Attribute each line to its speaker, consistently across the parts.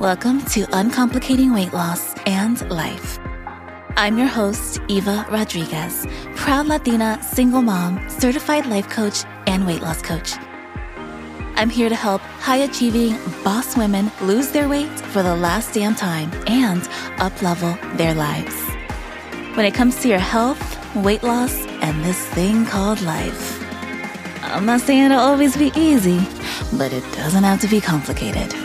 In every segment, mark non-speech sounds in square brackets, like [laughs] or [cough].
Speaker 1: Welcome to Uncomplicating Weight Loss and Life. I'm your host, Eva Rodriguez, proud Latina, single mom, certified life coach, and weight loss coach. I'm here to help high achieving boss women lose their weight for the last damn time and uplevel their lives. When it comes to your health, weight loss, and this thing called life, I'm not saying it'll always be easy, but it doesn't have to be complicated.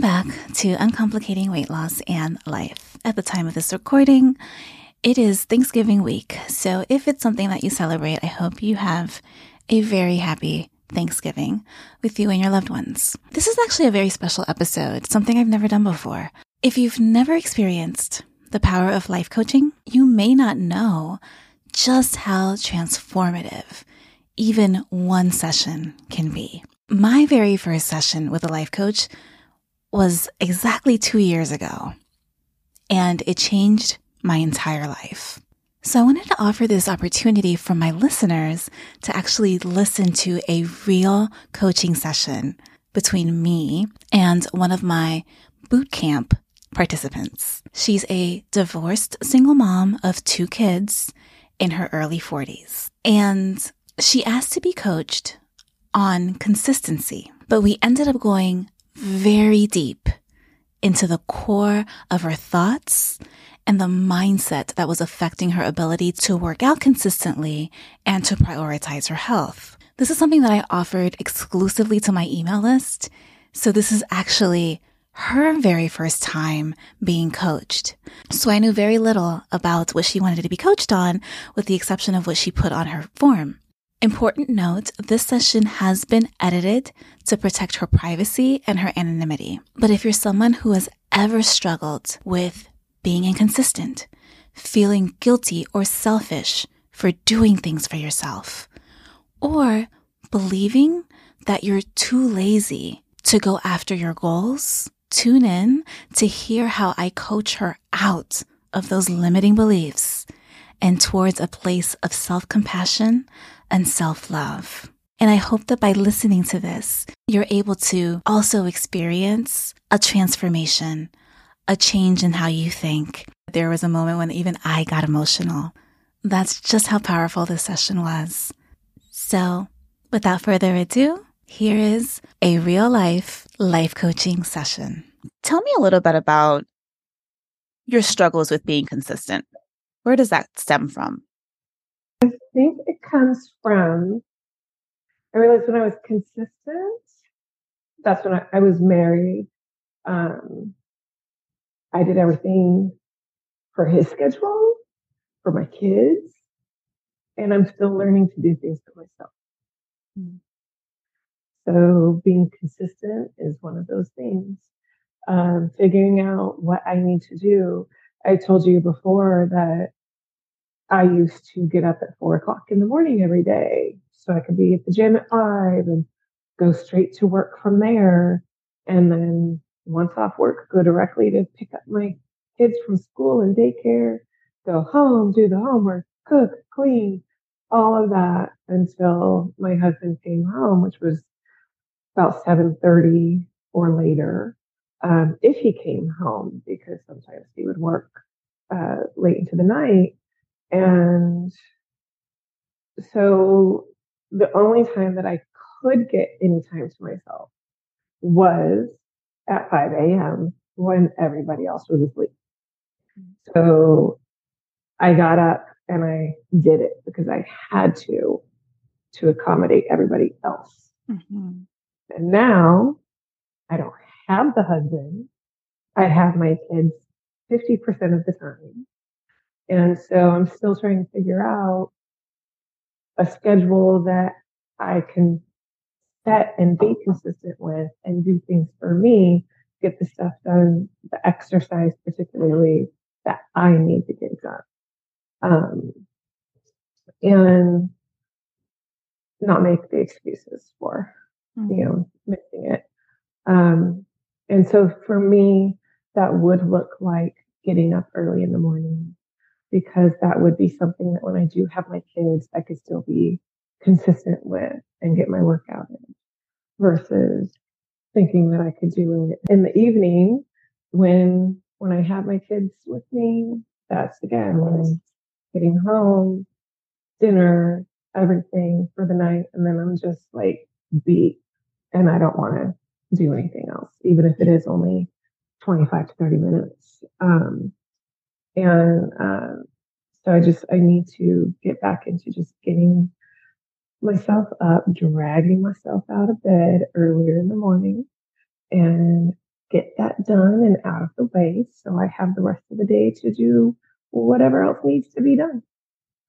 Speaker 1: Welcome back to Uncomplicating Weight Loss and Life. At the time of this recording, it is Thanksgiving week. So if it's something that you celebrate, I hope you have a very happy Thanksgiving with you and your loved ones. This is actually a very special episode, something I've never done before. If you've never experienced the power of life coaching, you may not know just how transformative even one session can be. My very first session with a life coach was exactly two years ago, and it changed my entire life. So I wanted to offer this opportunity for my listeners to actually listen to a real coaching session between me and one of my boot camp participants. She's a divorced single mom of two kids in her early 40s. And she asked to be coached on consistency, but we ended up going very deep into the core of her thoughts and the mindset that was affecting her ability to work out consistently and to prioritize her health. This is something that I offered exclusively to my email list. So this is actually her very first time being coached. So I knew very little about what she wanted to be coached on, with the exception of what she put on her form. Important note, this session has been edited to protect her privacy and her anonymity. But if you're someone who has ever struggled with being inconsistent, feeling guilty or selfish for doing things for yourself, or believing that you're too lazy to go after your goals, tune in to hear how I coach her out of those limiting beliefs and towards a place of self compassion and self love. And I hope that by listening to this, you're able to also experience a transformation, a change in how you think. There was a moment when even I got emotional. That's just how powerful this session was. So, without further ado, here is a real life life coaching session. Tell me a little bit about your struggles with being consistent. Where does that stem from?
Speaker 2: I think it comes from, I realized when I was consistent, that's when I, I was married. Um, I did everything for his schedule, for my kids, and I'm still learning to do things for myself. Mm-hmm. So being consistent is one of those things. Um, figuring out what I need to do. I told you before that I used to get up at four o'clock in the morning every day so I could be at the gym at five and go straight to work from there. And then once off work, go directly to pick up my kids from school and daycare, go home, do the homework, cook, clean, all of that until my husband came home, which was about 7.30 or later. Um, if he came home, because sometimes he would work uh, late into the night. And so the only time that I could get any time to myself was at 5 a.m. when everybody else was asleep. So I got up and I did it because I had to to accommodate everybody else. Mm-hmm. And now I don't have the husband. I have my kids 50% of the time. And so I'm still trying to figure out a schedule that I can set and be consistent with and do things for me, get the stuff done, the exercise particularly that I need to get done. Um, and not make the excuses for, mm-hmm. you know, missing it. Um, and so for me, that would look like getting up early in the morning, because that would be something that when I do have my kids, I could still be consistent with and get my workout in versus thinking that I could do it in the evening when when I have my kids with me. That's again when I'm getting home, dinner, everything for the night, and then I'm just like beat and I don't want to do anything else, even if it is only 25 to 30 minutes. Um, and uh, so I just I need to get back into just getting myself up, dragging myself out of bed earlier in the morning and get that done and out of the way so I have the rest of the day to do whatever else needs to be done.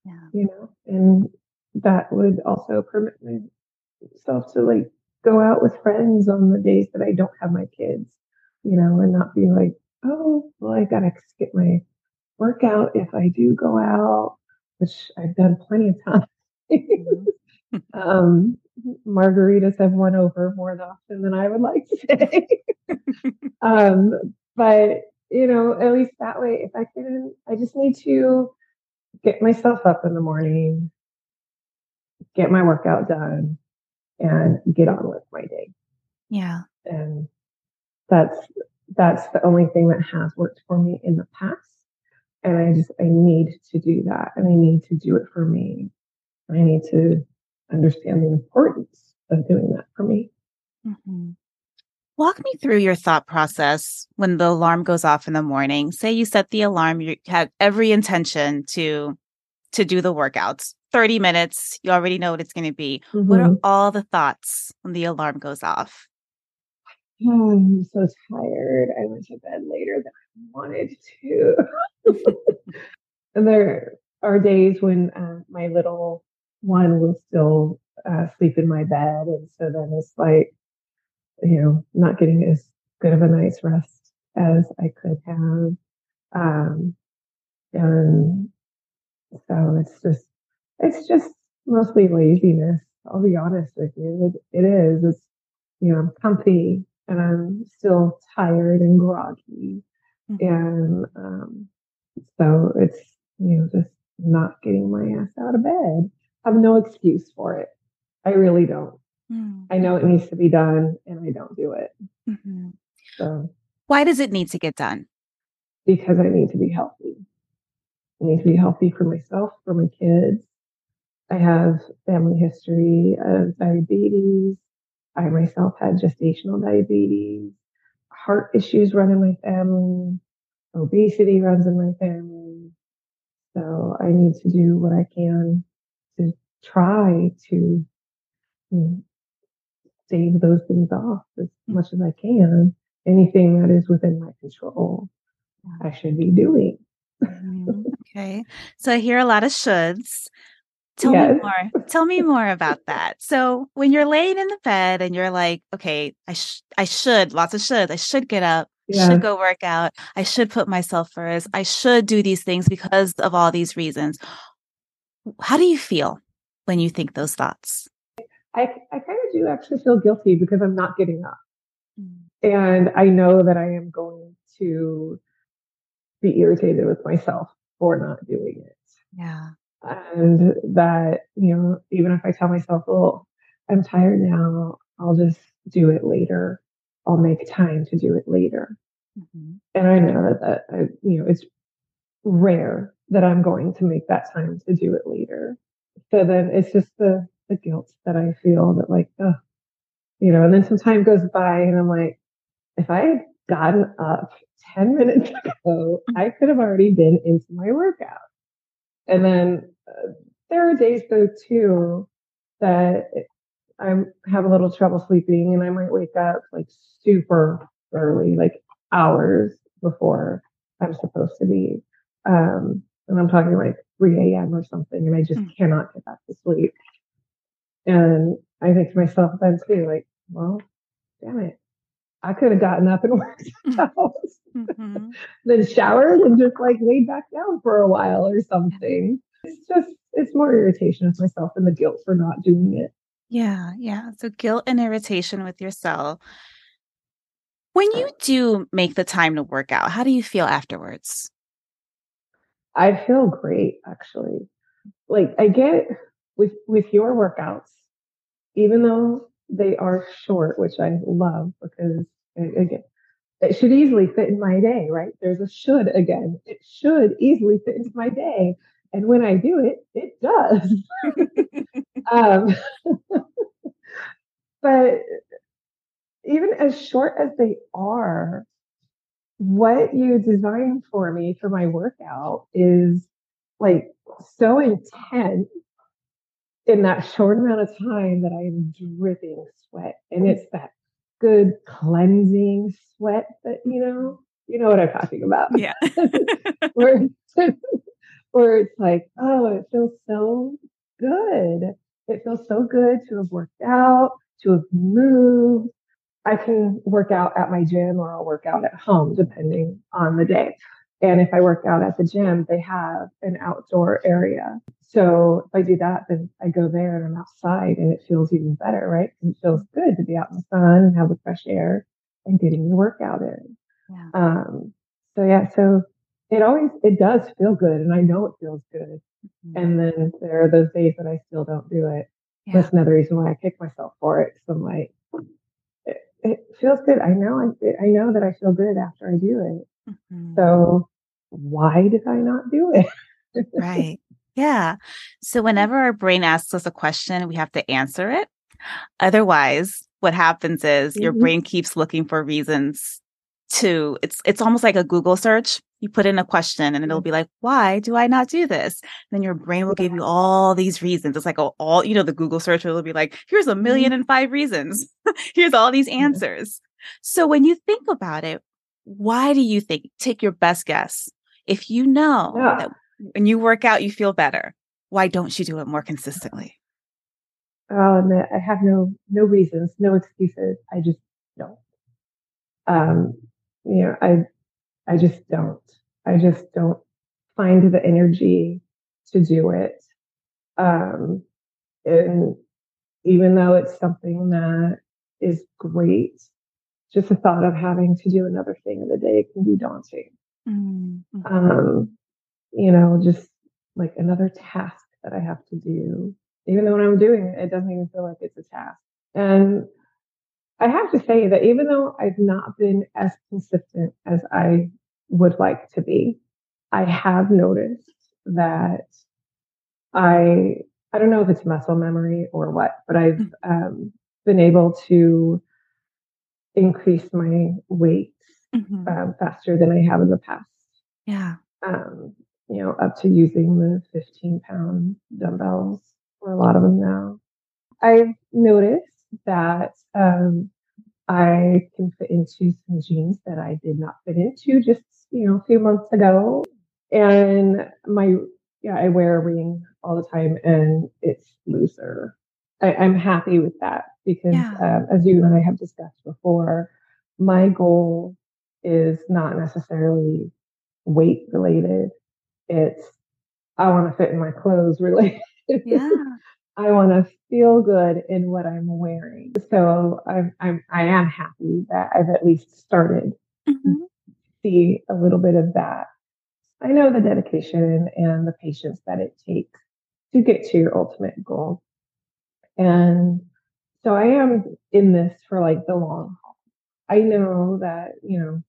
Speaker 1: Yeah.
Speaker 2: You know, and that would also permit myself to like go out with friends on the days that I don't have my kids, you know, and not be like, oh, well, I gotta skip my workout if I do go out, which I've done plenty of times. Mm-hmm. [laughs] um, margaritas have won over more often than I would like to say. [laughs] um, but you know, at least that way, if I can, I just need to get myself up in the morning, get my workout done, and get on with my day.
Speaker 1: Yeah.
Speaker 2: And that's that's the only thing that has worked for me in the past. And I just I need to do that and I need to do it for me. I need to understand the importance of doing that for me.
Speaker 1: Mm-hmm. Walk me through your thought process when the alarm goes off in the morning. Say you set the alarm, you had every intention to to do the workouts. 30 minutes, you already know what it's going to be. Mm-hmm. What are mm-hmm. all the thoughts when the alarm goes off?
Speaker 2: Oh, [sighs] I'm so tired. I went to bed later than I wanted to. [laughs] [laughs] and there are days when uh, my little one will still uh, sleep in my bed. And so then it's like, you know, not getting as good of a night's rest as I could have. Um, and so it's just, it's just mostly laziness. I'll be honest with you. it, it is. It's, you know, I'm comfy and I'm still tired and groggy. Mm-hmm. And um, so it's, you know, just not getting my ass out of bed. I have no excuse for it. I really don't. Mm-hmm. I know it needs to be done and I don't do it. Mm-hmm. So,
Speaker 1: why does it need to get done?
Speaker 2: Because I need to be healthy. I need to be healthy for myself, for my kids. I have family history of diabetes. I myself had gestational diabetes, heart issues run in my family, obesity runs in my family. So I need to do what I can to try to you know, stave those things off as hmm. much as I can. Anything that is within my control, I should be doing. [laughs]
Speaker 1: Okay. So I hear a lot of shoulds. Tell yes. me more. Tell me more about that. So when you're laying in the bed and you're like, okay, I sh- I should, lots of shoulds, I should get up, yeah. should go work out, I should put myself first, I should do these things because of all these reasons. How do you feel when you think those thoughts?
Speaker 2: I, I kind of do actually feel guilty because I'm not getting up. Mm. And I know that I am going to be irritated with myself for not doing it.
Speaker 1: Yeah.
Speaker 2: And that, you know, even if I tell myself, well, I'm tired now, I'll just do it later. I'll make time to do it later. Mm-hmm. And I know that, that I, you know, it's rare that I'm going to make that time to do it later. So then it's just the, the guilt that I feel that like, oh, you know, and then some time goes by and I'm like, if I had gotten up 10 minutes [laughs] ago, I could have already been into my workout. And then uh, there are days though too that I have a little trouble sleeping and I might wake up like super early, like hours before I'm supposed to be. Um, and I'm talking like 3 a.m. or something, and I just mm. cannot get back to sleep. And I think to myself then too, like, well, damn it. I could have gotten up and [laughs] worked out, mm-hmm. [laughs] then showered and just like laid back down for a while or something. It's just, it's more irritation with myself and the guilt for not doing it.
Speaker 1: Yeah, yeah. So guilt and irritation with yourself. When uh you do make the time to work out, how do you feel afterwards?
Speaker 2: I feel great actually. Like I get with with your workouts, even though they are short, which I love because again, it should easily fit in my day, right? There's a should again. It should easily fit into my day. And when I do it, it does. [laughs] um, [laughs] but even as short as they are, what you design for me for my workout is like so intense in that short amount of time that I am dripping sweat. And it's that good cleansing sweat that, you know, you know what I'm talking about.
Speaker 1: Yeah. [laughs]
Speaker 2: where, where it's like, oh, it feels so good. It feels so good to have worked out, to have moved. I can work out at my gym or I'll work out at home, depending on the day. And if I work out at the gym, they have an outdoor area. So if I do that, then I go there and I'm outside and it feels even better, right? Because it feels good to be out in the sun and have the fresh air and getting your workout in. Yeah. Um, so yeah, so it always it does feel good and I know it feels good. Mm-hmm. And then there are those days that I still don't do it. Yeah. That's another reason why I kick myself for it. So I'm like, it, it feels good. I know I I know that I feel good after I do it. Mm-hmm. So why did I not do
Speaker 1: it? right. Yeah. So whenever our brain asks us a question, we have to answer it. Otherwise, what happens is mm-hmm. your brain keeps looking for reasons to it's it's almost like a Google search. You put in a question and it'll mm-hmm. be like, why do I not do this? then your brain will give you all these reasons. It's like all, you know, the Google search will be like, here's a 1000000 mm-hmm. and five reasons. [laughs] here's all these answers. So when you think about it, why do you think, take your best guess? If you know yeah. that when you work out, you feel better, why don't you do it more consistently?
Speaker 2: Um, I have no no reasons, no excuses. I just don't. Um, you know, I I just don't. I just don't find the energy to do it. Um, and even though it's something that is great, just the thought of having to do another thing in the day can be daunting. Mm-hmm. Um, you know, just like another task that I have to do. Even though when I'm doing it, it doesn't even feel like it's a task. And I have to say that even though I've not been as consistent as I would like to be, I have noticed that I I don't know if it's muscle memory or what, but I've mm-hmm. um, been able to increase my weight mm-hmm. um, faster than I have in the past.
Speaker 1: Yeah.
Speaker 2: Um, you know, up to using the 15 pound dumbbells for a lot of them now. I've noticed that um, I can fit into some jeans that I did not fit into just, you know, a few months ago. And my, yeah, I wear a ring all the time and it's looser. I, am happy with that because, yeah. um, as you and I have discussed before, my goal is not necessarily weight related. It's I want to fit in my clothes related.
Speaker 1: Yeah.
Speaker 2: I want to feel good in what I'm wearing. So I'm, I'm I am happy that I've at least started mm-hmm. see a little bit of that. I know the dedication and the patience that it takes to get to your ultimate goal. And so I am in this for like the long haul. I know that, you know,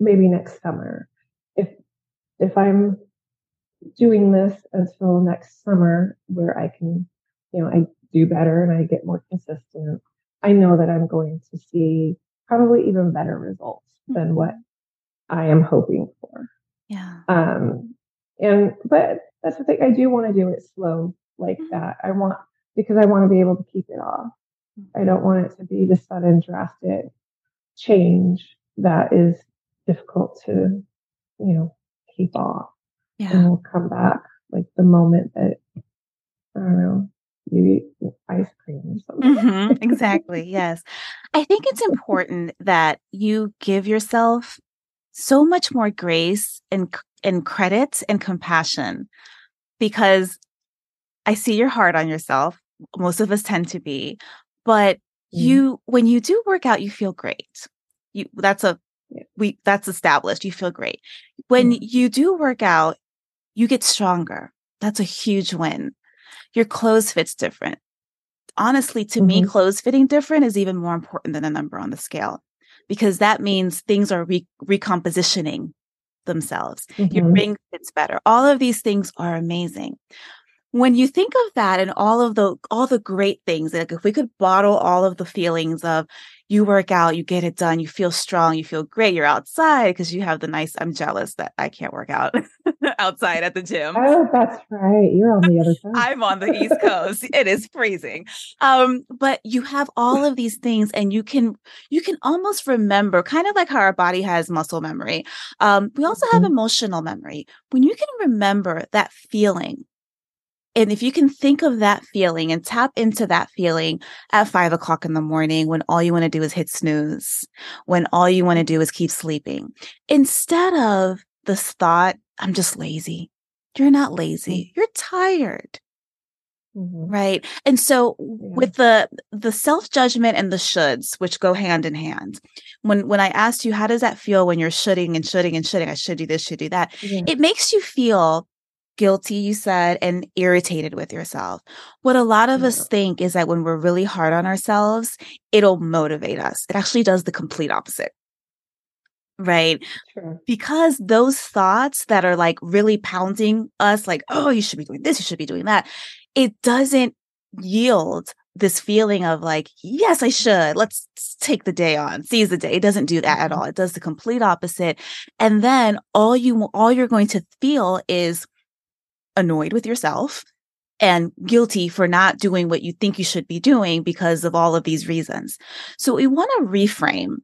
Speaker 2: maybe next summer, if if I'm doing this until next summer where I can, you know, I do better and I get more consistent, I know that I'm going to see probably even better results than mm-hmm. what I am hoping for.
Speaker 1: Yeah.
Speaker 2: Um, and, but that's the thing. I do want to do it slow like mm-hmm. that. I want, because I want to be able to keep it off. I mm-hmm. don't want it to be the sudden drastic change that is difficult to, you know, keep off
Speaker 1: yeah.
Speaker 2: and will come back like the moment that I don't know you eat ice cream or something.
Speaker 1: Mm-hmm, exactly. [laughs] yes, I think it's important that you give yourself so much more grace and and credit and compassion because I see you're hard on yourself. Most of us tend to be, but mm. you when you do work out, you feel great. You that's a we that's established. You feel great. When mm. you do work out, you get stronger. That's a huge win. Your clothes fits different. Honestly, to mm-hmm. me, clothes fitting different is even more important than a number on the scale because that means things are re- recompositioning themselves. Mm-hmm. Your ring fits better. All of these things are amazing when you think of that and all of the all the great things like if we could bottle all of the feelings of you work out you get it done you feel strong you feel great you're outside because you have the nice i'm jealous that i can't work out [laughs] [laughs] outside at the gym.
Speaker 2: Oh that's right. You're on the other [laughs] side.
Speaker 1: I'm on the [laughs] east coast. It is freezing. Um but you have all of these things and you can you can almost remember kind of like how our body has muscle memory. Um we also have mm-hmm. emotional memory. When you can remember that feeling and if you can think of that feeling and tap into that feeling at five o'clock in the morning when all you want to do is hit snooze, when all you want to do is keep sleeping, instead of this thought, I'm just lazy. You're not lazy. Mm. You're tired. Mm-hmm. Right. And so with the the self-judgment and the shoulds, which go hand in hand, when when I asked you, how does that feel when you're shoulding and shoulding and shoulding, I should do this, should do that, yeah. it makes you feel guilty, you said, and irritated with yourself. What a lot of yeah. us think is that when we're really hard on ourselves, it'll motivate us. It actually does the complete opposite. Right. Sure. Because those thoughts that are like really pounding us, like, oh, you should be doing this, you should be doing that, it doesn't yield this feeling of like, yes, I should. Let's take the day on, seize the day. It doesn't do that at mm-hmm. all. It does the complete opposite. And then all you, all you're going to feel is annoyed with yourself and guilty for not doing what you think you should be doing because of all of these reasons. So we want to reframe.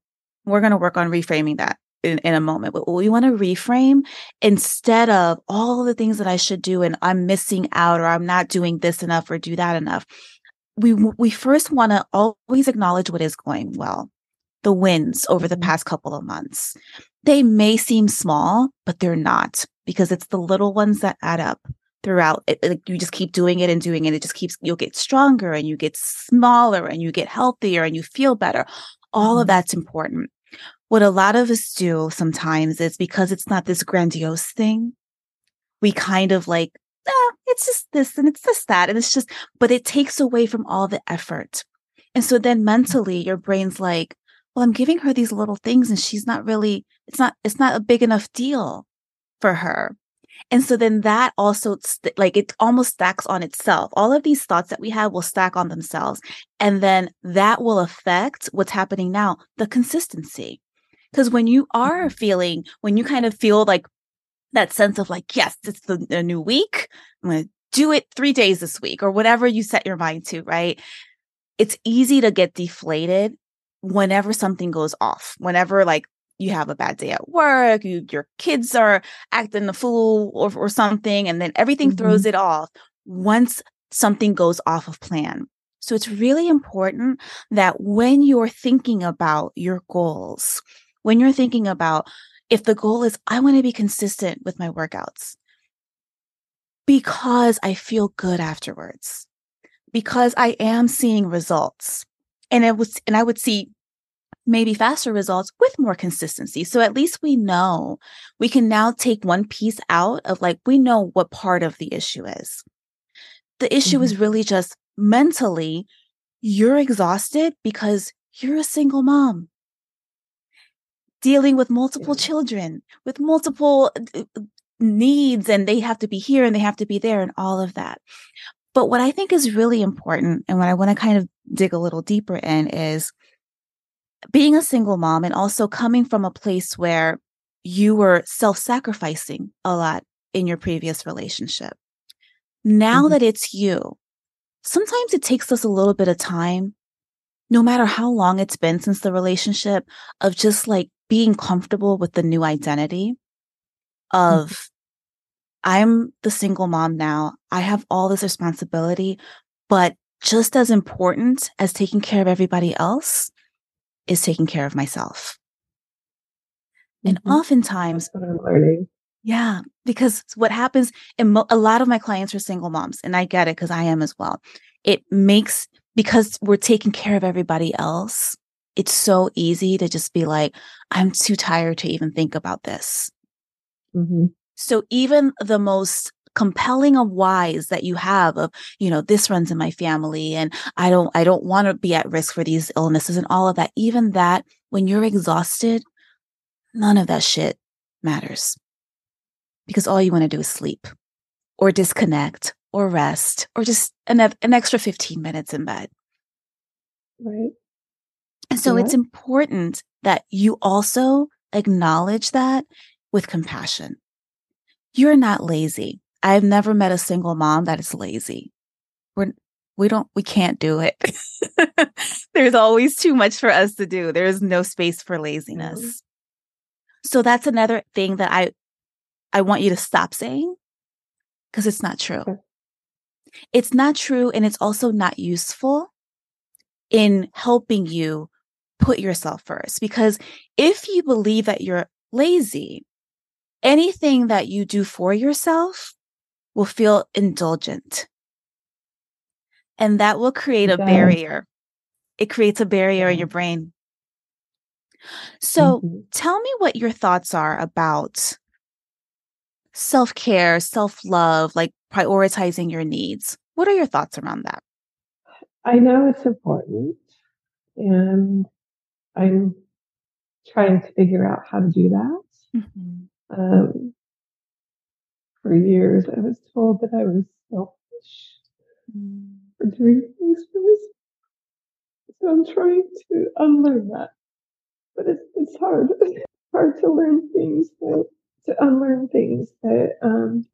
Speaker 1: We're going to work on reframing that in, in a moment, but what we want to reframe instead of all the things that I should do and I'm missing out or I'm not doing this enough or do that enough. We, we first want to always acknowledge what is going well, the wins over the mm-hmm. past couple of months. They may seem small, but they're not because it's the little ones that add up throughout it, like you just keep doing it and doing it it just keeps you'll get stronger and you get smaller and you get healthier and you feel better all mm-hmm. of that's important what a lot of us do sometimes is because it's not this grandiose thing we kind of like ah, it's just this and it's just that and it's just but it takes away from all the effort and so then mentally your brain's like well i'm giving her these little things and she's not really it's not it's not a big enough deal for her and so then that also, st- like, it almost stacks on itself. All of these thoughts that we have will stack on themselves. And then that will affect what's happening now, the consistency. Because when you are mm-hmm. feeling, when you kind of feel like that sense of like, yes, it's the, the new week, I'm going to do it three days this week or whatever you set your mind to, right? It's easy to get deflated whenever something goes off, whenever like you have a bad day at work, you, your kids are acting a fool or, or something, and then everything mm-hmm. throws it off once something goes off of plan. So it's really important that when you're thinking about your goals, when you're thinking about if the goal is, I want to be consistent with my workouts because I feel good afterwards, because I am seeing results. And it was, and I would see maybe faster results with more consistency. So at least we know we can now take one piece out of like, we know what part of the issue is. The issue mm-hmm. is really just mentally, you're exhausted because you're a single mom dealing with multiple yeah. children, with multiple uh, uh, needs, and they have to be here and they have to be there and all of that. But what I think is really important and what I want to kind of dig a little deeper in is being a single mom and also coming from a place where you were self sacrificing a lot in your previous relationship. Now mm-hmm. that it's you, sometimes it takes us a little bit of time, no matter how long it's been since the relationship, of just like being comfortable with the new identity of mm-hmm. I'm the single mom now. I have all this responsibility, but just as important as taking care of everybody else is taking care of myself. And mm-hmm. oftentimes,
Speaker 2: I'm learning.
Speaker 1: Yeah, because what happens in mo- a lot of my clients are single moms, and I get it because I am as well. It makes because we're taking care of everybody else. It's so easy to just be like, I'm too tired to even think about this. Mm-hmm. So even the most compelling of whys that you have of, you know, this runs in my family and I don't, I don't want to be at risk for these illnesses and all of that. Even that, when you're exhausted, none of that shit matters because all you want to do is sleep or disconnect or rest or just an, an extra 15 minutes in bed.
Speaker 2: Right.
Speaker 1: And so yeah. it's important that you also acknowledge that with compassion. You're not lazy. I've never met a single mom that is lazy. We're, we don't, we can't do it. [laughs] There's always too much for us to do. There is no space for laziness. Mm-hmm. So that's another thing that I, I want you to stop saying because it's not true. Okay. It's not true. And it's also not useful in helping you put yourself first. Because if you believe that you're lazy, anything that you do for yourself will feel indulgent. And that will create a barrier. It creates a barrier in your brain. So mm-hmm. tell me what your thoughts are about self care, self love, like prioritizing your needs. What are your thoughts around that?
Speaker 2: I know it's important and I'm trying to figure out how to do that. Mm-hmm. Um, for years, I was told that I was selfish mm. for doing things for myself. So I'm trying to unlearn that. But it's, it's hard. [laughs] It's hard to learn things that, to unlearn things that um,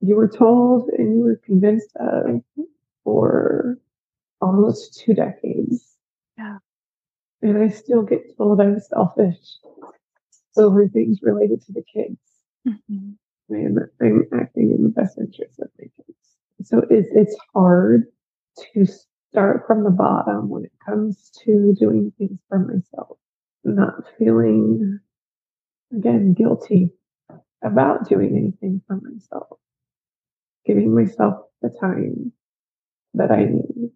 Speaker 2: you were told and you were convinced of for almost two decades. And I still get told I'm selfish over things related to the kids. Mm-hmm. And I'm acting in the best interest of my kids. So it's it's hard to start from the bottom when it comes to doing things for myself, not feeling again guilty about doing anything for myself, giving myself the time that I need.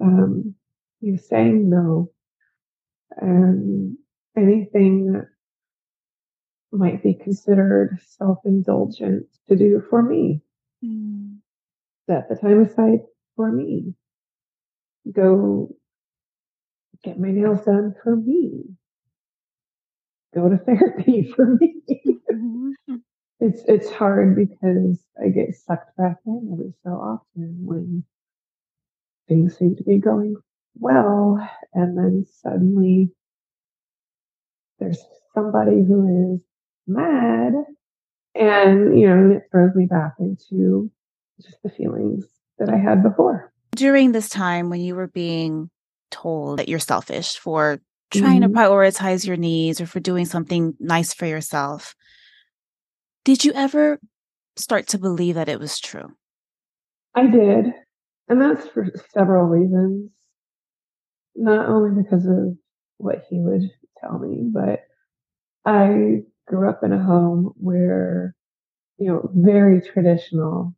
Speaker 2: Um, you saying no and anything that might be considered self-indulgent to do for me. Mm. Set the time aside for me. Go get my nails done for me. Go to [laughs] therapy for me. Mm-hmm. it's it's hard because I get sucked back in every so often when things seem to be going well, and then suddenly there's somebody who is mad, and you know, it throws me back into just the feelings that I had before.
Speaker 1: During this time when you were being told that you're selfish for trying mm-hmm. to prioritize your needs or for doing something nice for yourself, did you ever start to believe that it was true?
Speaker 2: I did. And that's for several reasons not only because of what he would tell me, but I grew up in a home where, you know, very traditional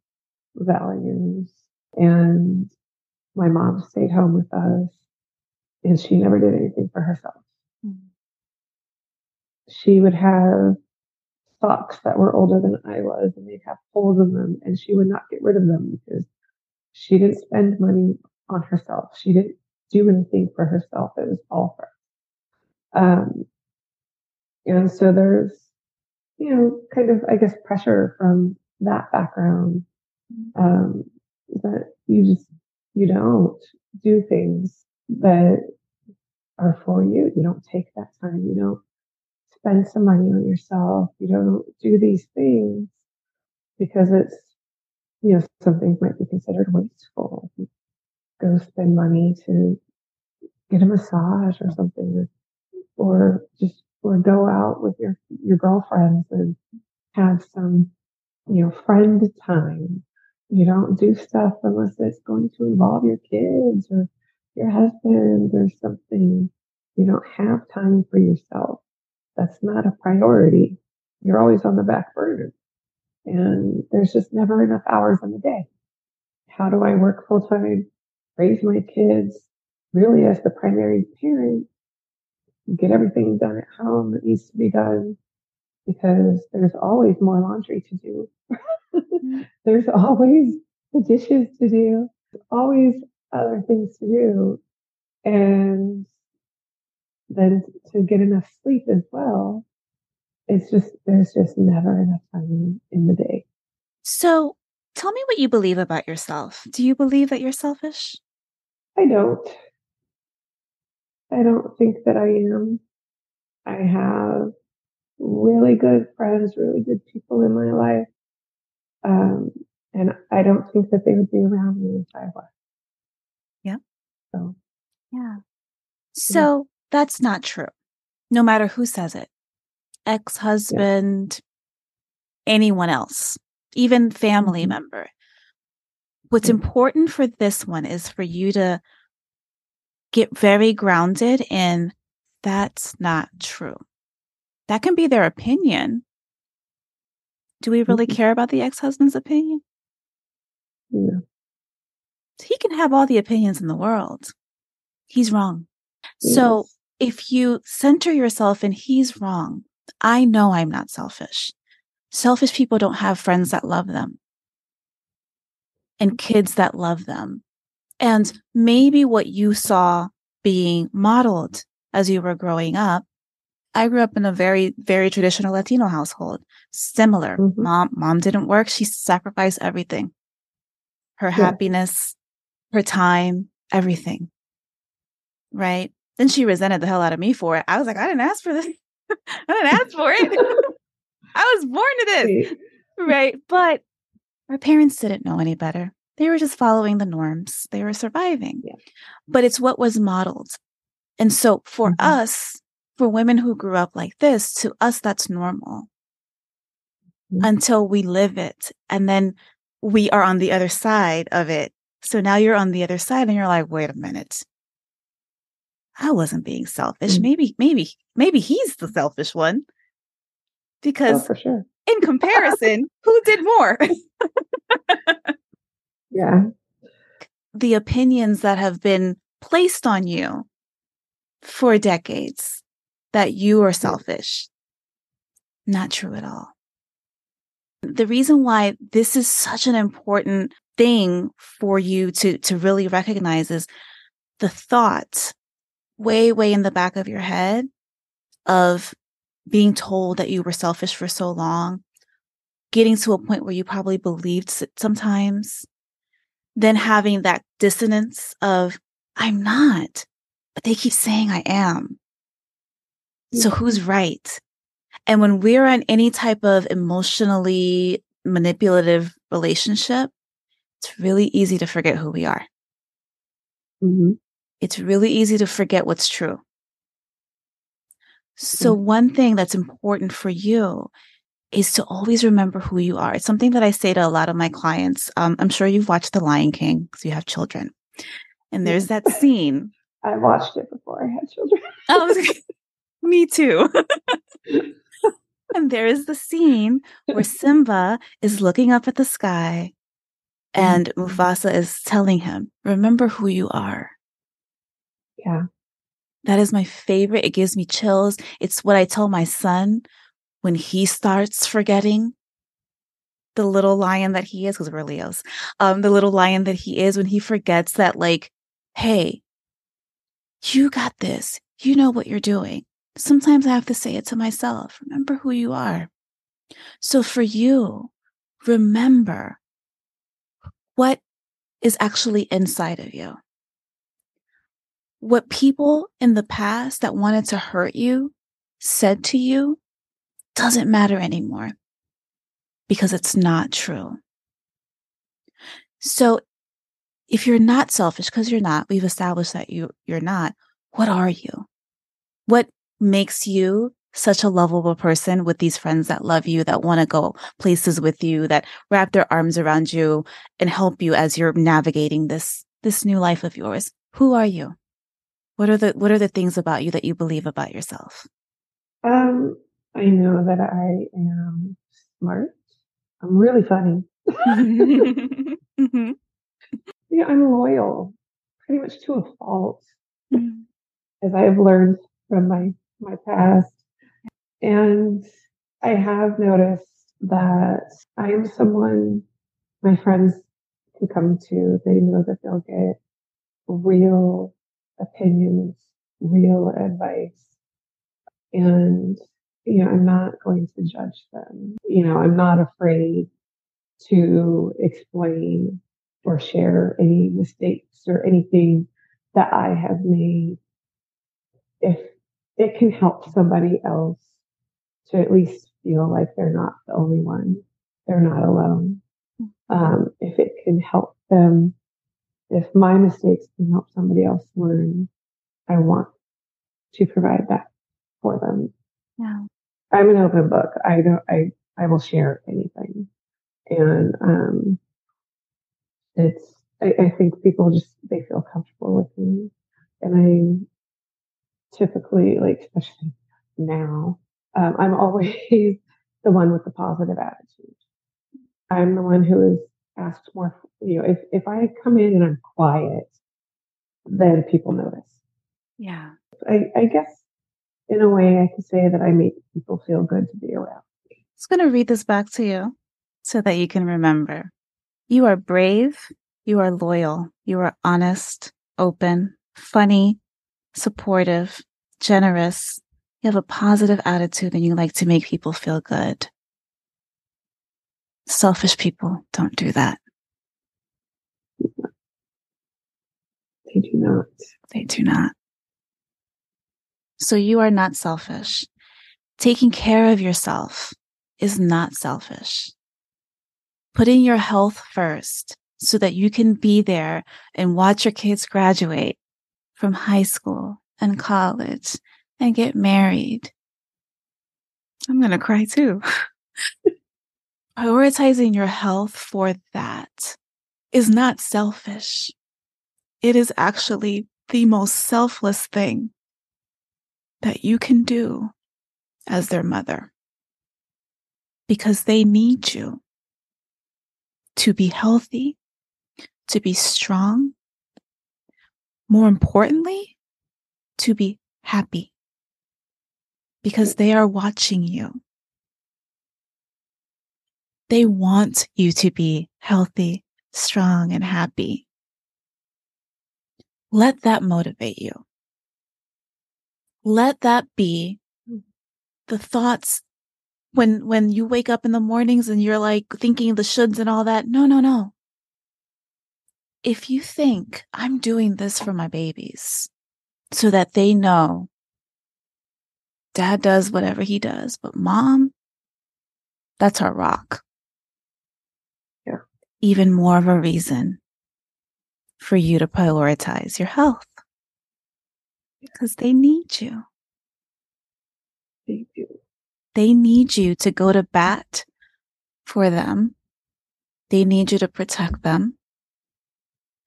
Speaker 2: values. And my mom stayed home with us and she never did anything for herself. Mm-hmm. She would have socks that were older than I was and they'd have holes in them and she would not get rid of them because she didn't spend money on herself. She didn't do anything for herself. It was all for. Um, and so there's, you know, kind of, I guess, pressure from that background um, that you just, you don't do things that are for you. You don't take that time. You don't spend some money on yourself. You don't do these things because it's, you know, some things might be considered wasteful go spend money to get a massage or something, or just or go out with your your girlfriends and have some you know friend time. You don't do stuff unless it's going to involve your kids or your husband or something. You don't have time for yourself. That's not a priority. You're always on the back burner. And there's just never enough hours in the day. How do I work full time raise my kids really as the primary parent, get everything done at home that needs to be done, because there's always more laundry to do. mm-hmm. [laughs] There's always the dishes to do, always other things to do. And then to get enough sleep as well. It's just, there's just never enough time in the day.
Speaker 1: So tell me what you believe about yourself. Do you believe that you're selfish?
Speaker 2: I don't. I don't think that I am. I have really good friends, really good people in my life. Um, and I don't think that they would be around me if I was.
Speaker 1: Yeah. So, yeah. So yeah. that's not true, no matter who says it ex husband, yeah. anyone else, even family mm-hmm. member. What's important for this one is for you to get very grounded in that's not true. That can be their opinion. Do we really mm-hmm. care about the ex husband's opinion?
Speaker 2: Yeah.
Speaker 1: He can have all the opinions in the world. He's wrong. Yes. So if you center yourself in he's wrong, I know I'm not selfish. Selfish people don't have friends that love them and kids that love them. And maybe what you saw being modeled as you were growing up. I grew up in a very, very traditional Latino household. Similar. Mm-hmm. Mom, mom didn't work. She sacrificed everything. Her yeah. happiness, her time, everything. Right. Then she resented the hell out of me for it. I was like, I didn't ask for this. [laughs] I didn't ask for it. [laughs] I was born to this. Right. But our parents didn't know any better. They were just following the norms. They were surviving. Yeah. But it's what was modeled. And so for mm-hmm. us, for women who grew up like this, to us, that's normal mm-hmm. until we live it. And then we are on the other side of it. So now you're on the other side and you're like, wait a minute. I wasn't being selfish. Mm-hmm. Maybe, maybe, maybe he's the selfish one. Oh, because
Speaker 2: oh, sure.
Speaker 1: In comparison, who did more? [laughs]
Speaker 2: yeah.
Speaker 1: The opinions that have been placed on you for decades that you are selfish. Not true at all. The reason why this is such an important thing for you to, to really recognize is the thought way, way in the back of your head of being told that you were selfish for so long, getting to a point where you probably believed it sometimes, then having that dissonance of, I'm not, but they keep saying I am. So who's right? And when we're in any type of emotionally manipulative relationship, it's really easy to forget who we are.
Speaker 2: Mm-hmm.
Speaker 1: It's really easy to forget what's true. So, mm-hmm. one thing that's important for you is to always remember who you are. It's something that I say to a lot of my clients. Um, I'm sure you've watched The Lion King because you have children. And there's that [laughs] scene.
Speaker 2: I watched it before I had children. oh, [laughs] [laughs]
Speaker 1: me too. and there is the scene where Simba is looking up at the sky and mm-hmm. Mufasa is telling him, Remember who you are.
Speaker 2: Yeah.
Speaker 1: That is my favorite. It gives me chills. It's what I tell my son when he starts forgetting the little lion that he is, because we're Leos, um, the little lion that he is, when he forgets that, like, hey, you got this. You know what you're doing. Sometimes I have to say it to myself. Remember who you are. So for you, remember what is actually inside of you what people in the past that wanted to hurt you said to you doesn't matter anymore because it's not true. So if you're not selfish, because you're not, we've established that you, you're not, what are you? What makes you such a lovable person with these friends that love you, that want to go places with you, that wrap their arms around you and help you as you're navigating this, this new life of yours? Who are you? What are the what are the things about you that you believe about yourself?
Speaker 2: Um, I know that I am smart. I'm really funny. mm-hmm. [laughs] [laughs] Yeah, I'm loyal, pretty much to a fault, mm-hmm. as I have learned from my my past. And I have noticed that I am someone my friends can come to. They know that they'll get real opinions, real advice. And, you know, I'm not going to judge them. You know, I'm not afraid to explain or share any mistakes or anything that I have made if it can help somebody else to at least feel like they're not the only one, they're not alone. Mm-hmm. Um, if it can help them, if my mistakes can help somebody else learn, I want to provide that for them.
Speaker 1: Yeah.
Speaker 2: I'm an open book. I don't, I, I will share anything. And, um, it's, I, I think people just, they feel comfortable with me. And I typically, like, especially now, um, I'm always [laughs] the one with the positive attitude. I'm the one who is asked more, you know, if, if I come in and I'm quiet, then people notice.
Speaker 1: Yeah.
Speaker 2: I, I guess in a way I could say that I make people feel good to be around.
Speaker 1: I'm just going to read this back to you so that you can remember. You are brave. You are loyal. You are honest, open, funny, supportive, generous, you have a positive attitude and you like to make people feel good. Selfish people don't do that.
Speaker 2: They do not.
Speaker 1: They do not. So you are not selfish. Taking care of yourself is not selfish. Putting your health first so that you can be there and watch your kids graduate from high school and college and get married. I'm going to cry too. [laughs] Prioritizing your health for that is not selfish. It is actually the most selfless thing that you can do as their mother because they need you to be healthy, to be strong, more importantly, to be happy because they are watching you. They want you to be healthy, strong, and happy. Let that motivate you. Let that be the thoughts when, when you wake up in the mornings and you're like thinking the shoulds and all that. No, no, no. If you think I'm doing this for my babies so that they know Dad does whatever he does, but mom, that's our rock. Even more of a reason for you to prioritize your health because they need you.
Speaker 2: They do.
Speaker 1: They need you to go to bat for them. They need you to protect them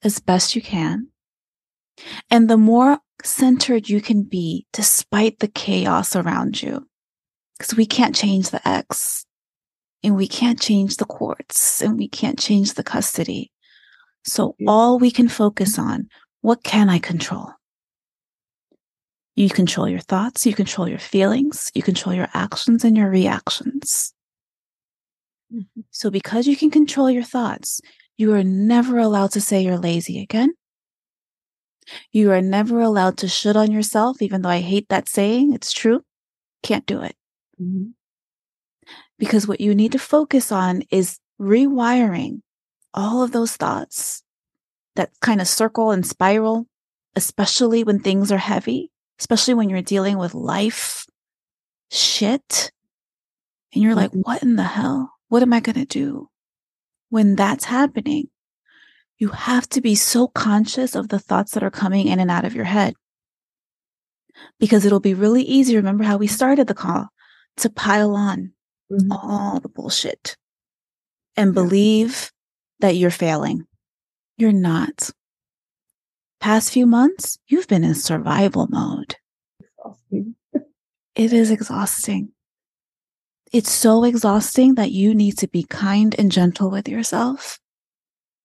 Speaker 1: as best you can. And the more centered you can be despite the chaos around you. Because we can't change the ex and we can't change the courts and we can't change the custody. So all we can focus on, what can I control? You control your thoughts, you control your feelings, you control your actions and your reactions. Mm-hmm. So because you can control your thoughts, you are never allowed to say you're lazy again. You are never allowed to shit on yourself, even though I hate that saying. It's true. Can't do it. Mm-hmm. Because what you need to focus on is rewiring all of those thoughts that kind of circle and spiral, especially when things are heavy, especially when you're dealing with life shit. And you're like, mm-hmm. what in the hell? What am I going to do? When that's happening, you have to be so conscious of the thoughts that are coming in and out of your head. Because it'll be really easy. Remember how we started the call to pile on mm-hmm. all the bullshit and believe that you're failing. You're not. Past few months, you've been in survival mode. Exhausting. [laughs] it is exhausting. It's so exhausting that you need to be kind and gentle with yourself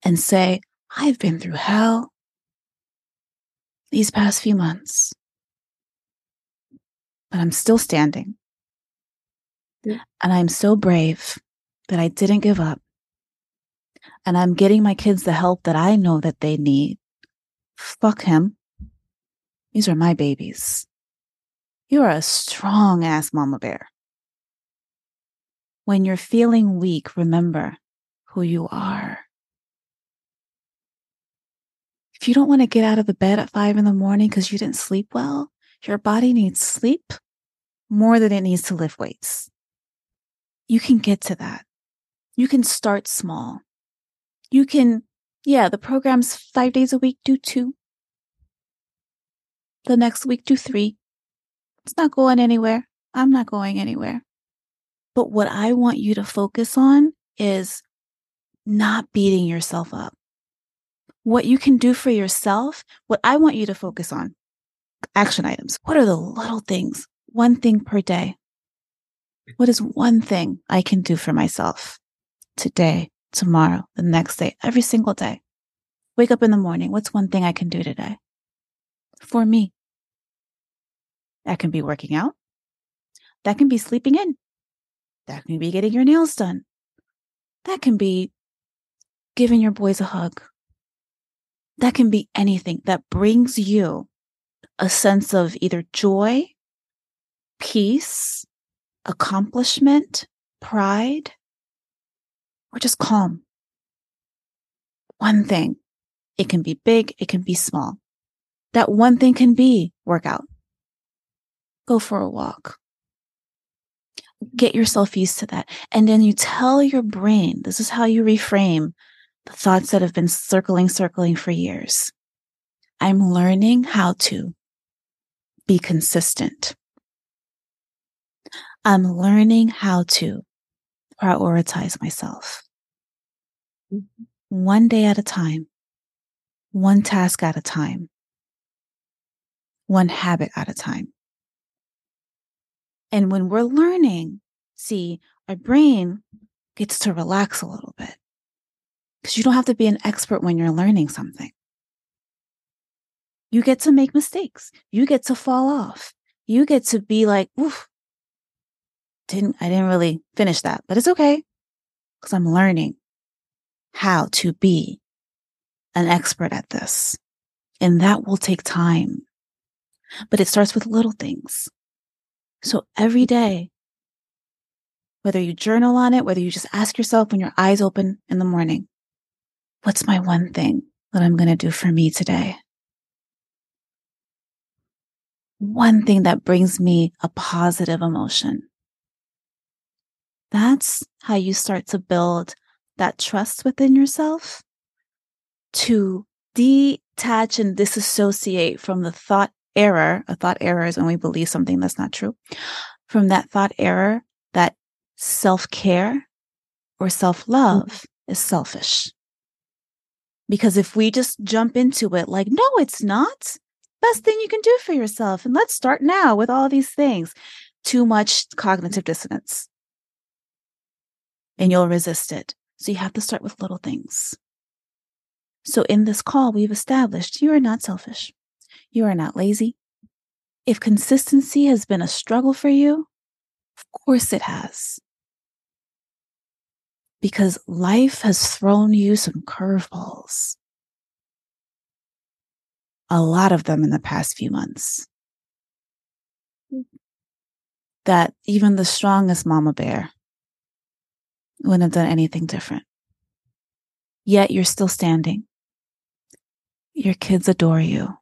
Speaker 1: and say, I've been through hell these past few months, but I'm still standing. And I'm so brave that I didn't give up. And I'm getting my kids the help that I know that they need. Fuck him. These are my babies. You are a strong ass mama bear. When you're feeling weak, remember who you are. If you don't want to get out of the bed at five in the morning because you didn't sleep well, your body needs sleep more than it needs to lift weights. You can get to that. You can start small. You can, yeah, the program's five days a week, do two. The next week, do three. It's not going anywhere. I'm not going anywhere. But what I want you to focus on is not beating yourself up what you can do for yourself, what I want you to focus on action items. What are the little things? One thing per day. What is one thing I can do for myself today, tomorrow, the next day, every single day? Wake up in the morning. What's one thing I can do today for me? That can be working out. That can be sleeping in. That can be getting your nails done. That can be giving your boys a hug that can be anything that brings you a sense of either joy, peace, accomplishment, pride, or just calm. One thing. It can be big, it can be small. That one thing can be workout. Go for a walk. Get yourself used to that. And then you tell your brain, this is how you reframe the thoughts that have been circling, circling for years. I'm learning how to be consistent. I'm learning how to prioritize myself. Mm-hmm. One day at a time, one task at a time, one habit at a time. And when we're learning, see, our brain gets to relax a little bit because you don't have to be an expert when you're learning something. You get to make mistakes. You get to fall off. You get to be like, oof, didn't, I didn't really finish that, but it's okay because I'm learning how to be an expert at this. And that will take time, but it starts with little things. So every day, whether you journal on it, whether you just ask yourself when your eyes open in the morning, What's my one thing that I'm going to do for me today? One thing that brings me a positive emotion. That's how you start to build that trust within yourself to detach and disassociate from the thought error. A thought error is when we believe something that's not true. From that thought error that self care or self love mm-hmm. is selfish. Because if we just jump into it like, no, it's not, best thing you can do for yourself. And let's start now with all these things. Too much cognitive dissonance. And you'll resist it. So you have to start with little things. So in this call, we've established you are not selfish. You are not lazy. If consistency has been a struggle for you, of course it has because life has thrown you some curveballs. A lot of them in the past few months. Hmm. That even the strongest mama bear wouldn't have done anything different. Yet you're still standing. Your kids adore you.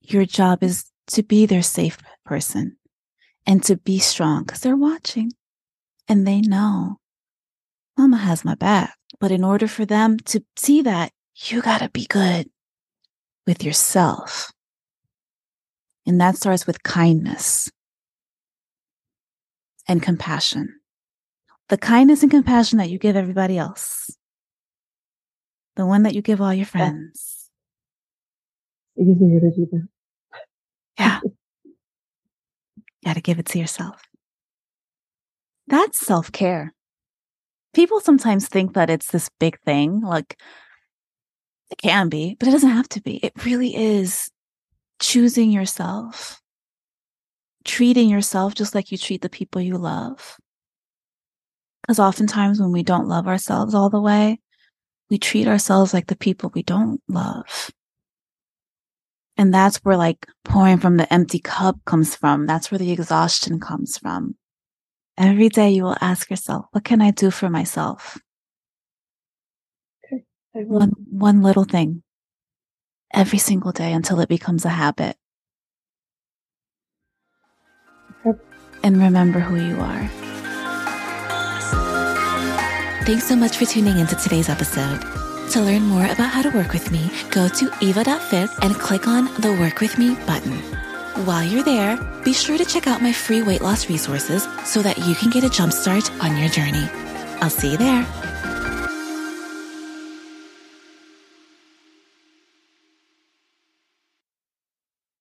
Speaker 1: Your job is to be their safe person and to be strong because they're watching and they know Mama has my back. But in order for them to see that, you got to be good with yourself. And that starts with kindness and compassion. The kindness and compassion that you give everybody else. The one that you give all your friends.
Speaker 2: Easier to do that.
Speaker 1: Yeah. got to give it to yourself. That's self care people sometimes think that it's this big thing. Like it can be, but it doesn't have to be. It really is choosing yourself, treating yourself just like you treat the people you love. Because oftentimes when we don't love ourselves all the way, we treat ourselves like the people we don't love. And that's where like pouring from the empty cup comes from. That's where the exhaustion comes from. Every day you will ask yourself, what can I do for myself?
Speaker 2: Okay.
Speaker 1: One, one little thing every single day until it becomes a habit.
Speaker 2: Okay.
Speaker 1: And remember who you are. Thanks so much for tuning into today's episode. To learn more about how to work with me, go to eva.fit and click on the Work With Me button. While you're there, be sure to check out my free weight loss resources so that you can get a jumpstart on your journey. I'll see you there.